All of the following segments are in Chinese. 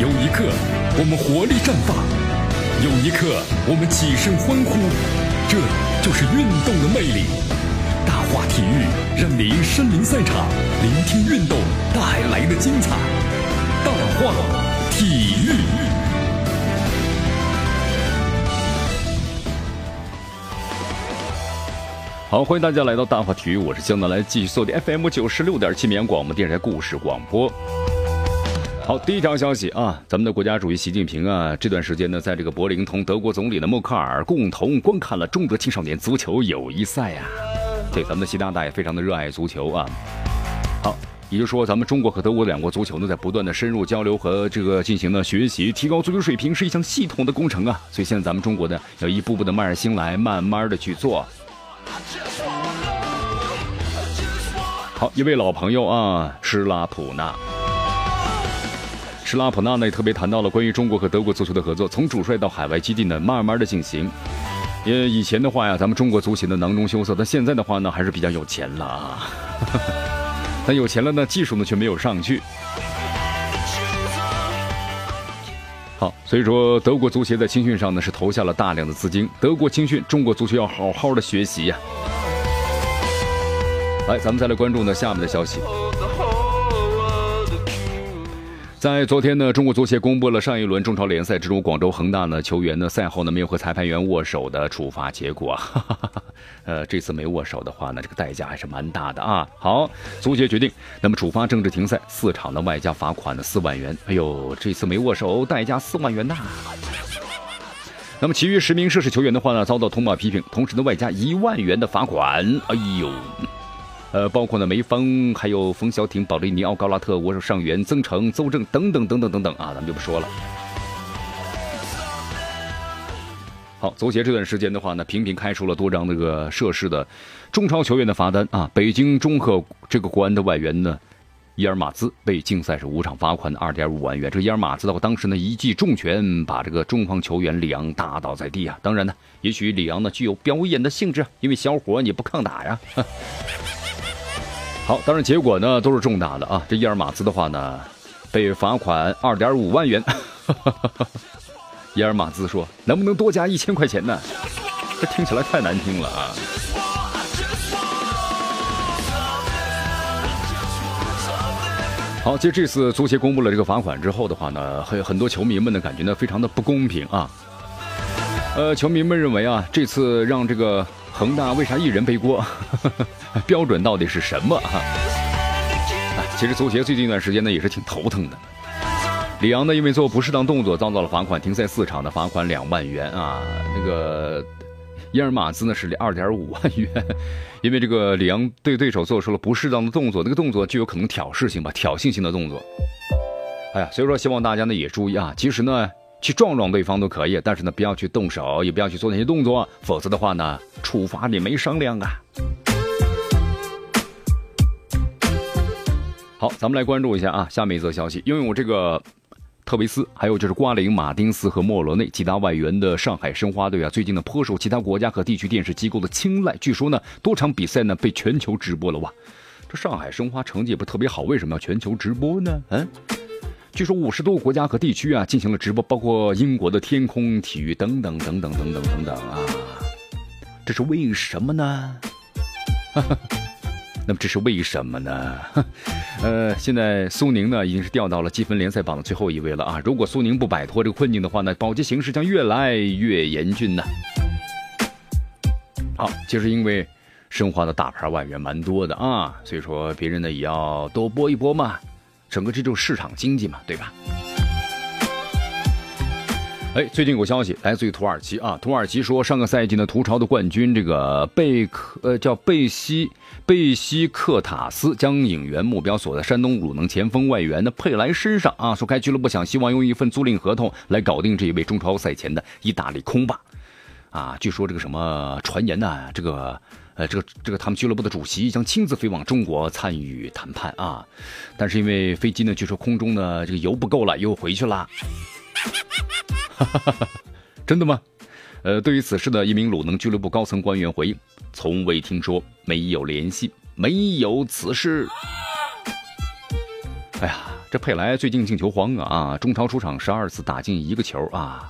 有一刻我们活力绽放，有一刻我们起身欢呼，这就是运动的魅力。大话体育让您身临赛场，聆听运动带来的精彩。大话体育。好，欢迎大家来到大话体育，我是江南来继续锁定 FM 九十六点七绵阳广播电视台故事广播。好，第一条消息啊，咱们的国家主席习近平啊，这段时间呢，在这个柏林同德国总理的默克尔共同观看了中德青少年足球友谊赛呀。对，咱们的习大大也非常的热爱足球啊。好，也就是说，咱们中国和德国两国足球呢，在不断的深入交流和这个进行了学习，提高足球水平是一项系统的工程啊。所以现在咱们中国呢，要一步步的迈着心来，慢慢的去做。好，一位老朋友啊，施拉普纳。施拉普纳呢也特别谈到了关于中国和德国足球的合作，从主帅到海外基地呢，慢慢的进行。因为以前的话呀，咱们中国足协的囊中羞涩，但现在的话呢，还是比较有钱了啊。但有钱了呢，技术呢却没有上去。好，所以说德国足协在青训上呢是投下了大量的资金，德国青训，中国足球要好好的学习呀。来，咱们再来关注呢下面的消息。在昨天呢，中国足协公布了上一轮中超联赛之中，广州恒大呢球员呢赛后呢没有和裁判员握手的处罚结果。呃，这次没握手的话呢，这个代价还是蛮大的啊。好，足协决定，那么处罚政治停赛四场的外加罚款的四万元。哎呦，这次没握手，代价四万元呐。那么其余十名涉事球员的话呢，遭到通报批评，同时呢外加一万元的罚款。哎呦。呃，包括呢梅芳，还有冯潇霆、保利尼奥、高拉特、我手上元、曾诚、邹正等等等等等等啊，咱们就不说了。好，足协这段时间的话呢，频频开出了多张这个涉事的中超球员的罚单啊。北京中赫这个国安的外援呢，伊尔马兹被禁赛是五场，罚款二点五万元。这伊尔马兹的话，当时呢一记重拳把这个中方球员里昂打倒在地啊。当然呢，也许里昂呢具有表演的性质，因为小伙你不抗打呀。好，当然结果呢都是重大的啊！这伊尔马兹的话呢，被罚款二点五万元。伊尔马兹说：“能不能多加一千块钱呢？”这听起来太难听了啊！好，其实这次足协公布了这个罚款之后的话呢，很很多球迷们的感觉呢非常的不公平啊。呃，球迷们认为啊，这次让这个。恒大为啥一人背锅？标准到底是什么？哈，啊其实足协最近一段时间呢也是挺头疼的。里昂呢因为做不适当动作遭到了罚款，停赛四场的罚款两万元啊。那个伊尔马兹呢是二点五万元，因为这个里昂对对手做出了不适当的动作，那个动作具有可能挑事性吧，挑衅性的动作。哎呀，所以说希望大家呢也注意啊，其实呢。去撞撞对方都可以，但是呢，不要去动手，也不要去做那些动作，否则的话呢，处罚你没商量啊。好，咱们来关注一下啊，下面一则消息，拥有这个特维斯，还有就是瓜林、马丁斯和莫罗内几大外援的上海申花队啊，最近呢颇受其他国家和地区电视机构的青睐，据说呢多场比赛呢被全球直播了哇。这上海申花成绩也不特别好，为什么要全球直播呢？嗯。据说五十多个国家和地区啊进行了直播，包括英国的天空体育等等等等等等等等啊，这是为什么呢？那么这是为什么呢？呃，现在苏宁呢已经是掉到了积分联赛榜的最后一位了啊！如果苏宁不摆脱这个困境的话呢，保级形势将越来越严峻呢。好，就是因为申花的大牌外援蛮多的啊，所以说别人呢也要多播一播嘛。整个这就是市场经济嘛，对吧？哎，最近有消息来自于土耳其啊，土耳其说上个赛季呢，图超的冠军这个贝克呃叫贝西贝西克塔斯将引援目标锁在山东鲁能前锋外援的佩莱身上啊，说该俱乐部想希望用一份租赁合同来搞定这一位中超赛前的意大利空霸啊，据说这个什么传言呢，这个。呃，这个这个，他们俱乐部的主席将亲自飞往中国参与谈判啊，但是因为飞机呢，据说空中呢这个油不够了，又回去了。真的吗？呃，对于此事呢，一名鲁能俱乐部高层官员回应：从未听说，没有联系，没有此事。哎呀。这佩莱最近进球荒啊啊！中超出场十二次打进一个球啊，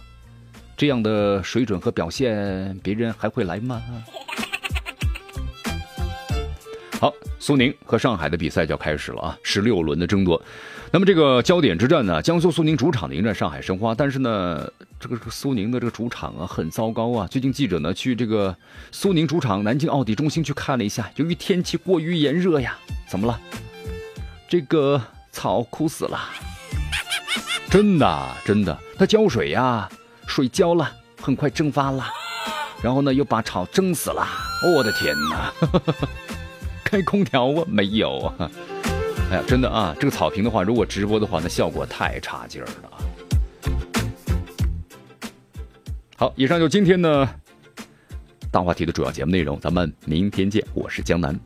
这样的水准和表现，别人还会来吗？好，苏宁和上海的比赛就要开始了啊，十六轮的争夺。那么这个焦点之战呢，江苏苏宁主场迎战上海申花，但是呢，这个苏宁的这个主场啊很糟糕啊。最近记者呢去这个苏宁主场南京奥迪中心去看了一下，由于天气过于炎热呀，怎么了？这个草枯死了，真的真的，它浇水呀，水浇了，很快蒸发了，然后呢又把草蒸死了，我的天哪！开空调啊？没有啊。哎呀，真的啊！这个草坪的话，如果直播的话，那效果太差劲儿了！好，以上就今天的大话题的主要节目内容，咱们明天见，我是江南。